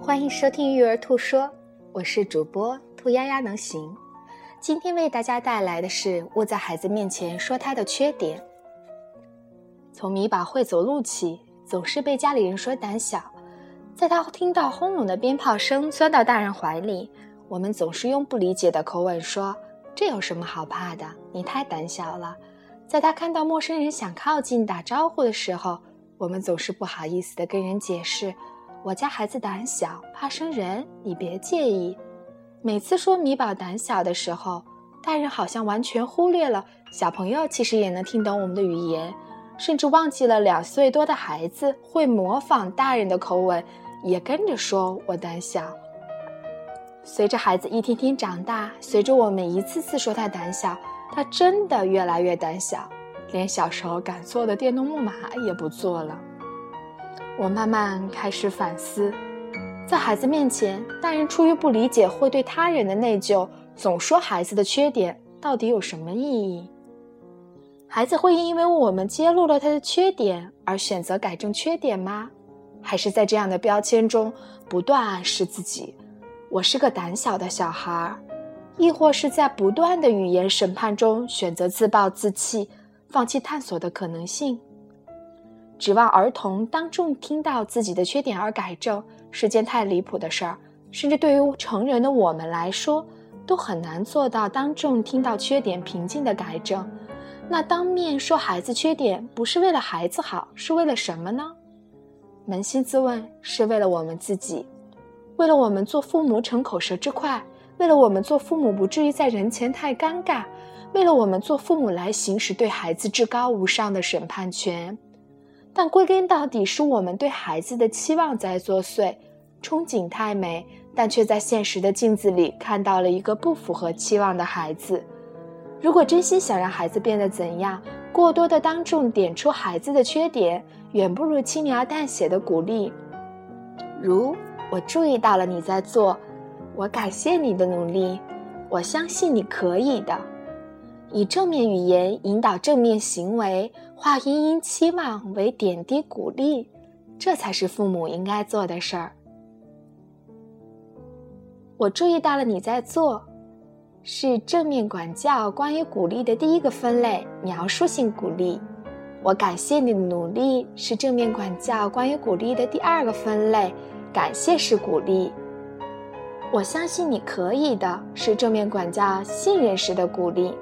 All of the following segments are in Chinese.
欢迎收听育儿兔说，我是主播兔丫丫能行。今天为大家带来的是我在孩子面前说他的缺点。从米宝会走路起，总是被家里人说胆小。在他听到轰隆的鞭炮声，钻到大人怀里，我们总是用不理解的口吻说：“这有什么好怕的？你太胆小了。”在他看到陌生人想靠近打招呼的时候，我们总是不好意思地跟人解释。我家孩子胆小，怕生人，你别介意。每次说米宝胆小的时候，大人好像完全忽略了小朋友其实也能听懂我们的语言，甚至忘记了两岁多的孩子会模仿大人的口吻，也跟着说我胆小。随着孩子一天天长大，随着我们一次次说他胆小，他真的越来越胆小，连小时候敢坐的电动木马也不坐了。我慢慢开始反思，在孩子面前，大人出于不理解，会对他人的内疚，总说孩子的缺点，到底有什么意义？孩子会因为我们揭露了他的缺点而选择改正缺点吗？还是在这样的标签中不断暗示自己，我是个胆小的小孩？亦或是在不断的语言审判中选择自暴自弃，放弃探索的可能性？指望儿童当众听到自己的缺点而改正，是件太离谱的事儿。甚至对于成人的我们来说，都很难做到当众听到缺点平静的改正。那当面说孩子缺点，不是为了孩子好，是为了什么呢？扪心自问，是为了我们自己，为了我们做父母逞口舌之快，为了我们做父母不至于在人前太尴尬，为了我们做父母来行使对孩子至高无上的审判权。但归根到底，是我们对孩子的期望在作祟，憧憬太美，但却在现实的镜子里看到了一个不符合期望的孩子。如果真心想让孩子变得怎样，过多的当众点出孩子的缺点，远不如轻描淡写的鼓励。如我注意到了你在做，我感谢你的努力，我相信你可以的。以正面语言引导正面行为，化殷殷期望为点滴鼓励，这才是父母应该做的事儿。我注意到了你在做，是正面管教关于鼓励的第一个分类——描述性鼓励。我感谢你的努力，是正面管教关于鼓励的第二个分类——感谢式鼓励。我相信你可以的，是正面管教信任式的鼓励。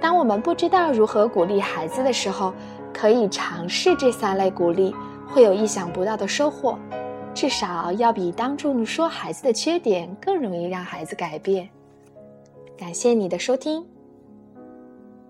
当我们不知道如何鼓励孩子的时候，可以尝试这三类鼓励，会有意想不到的收获，至少要比当众说孩子的缺点更容易让孩子改变。感谢你的收听。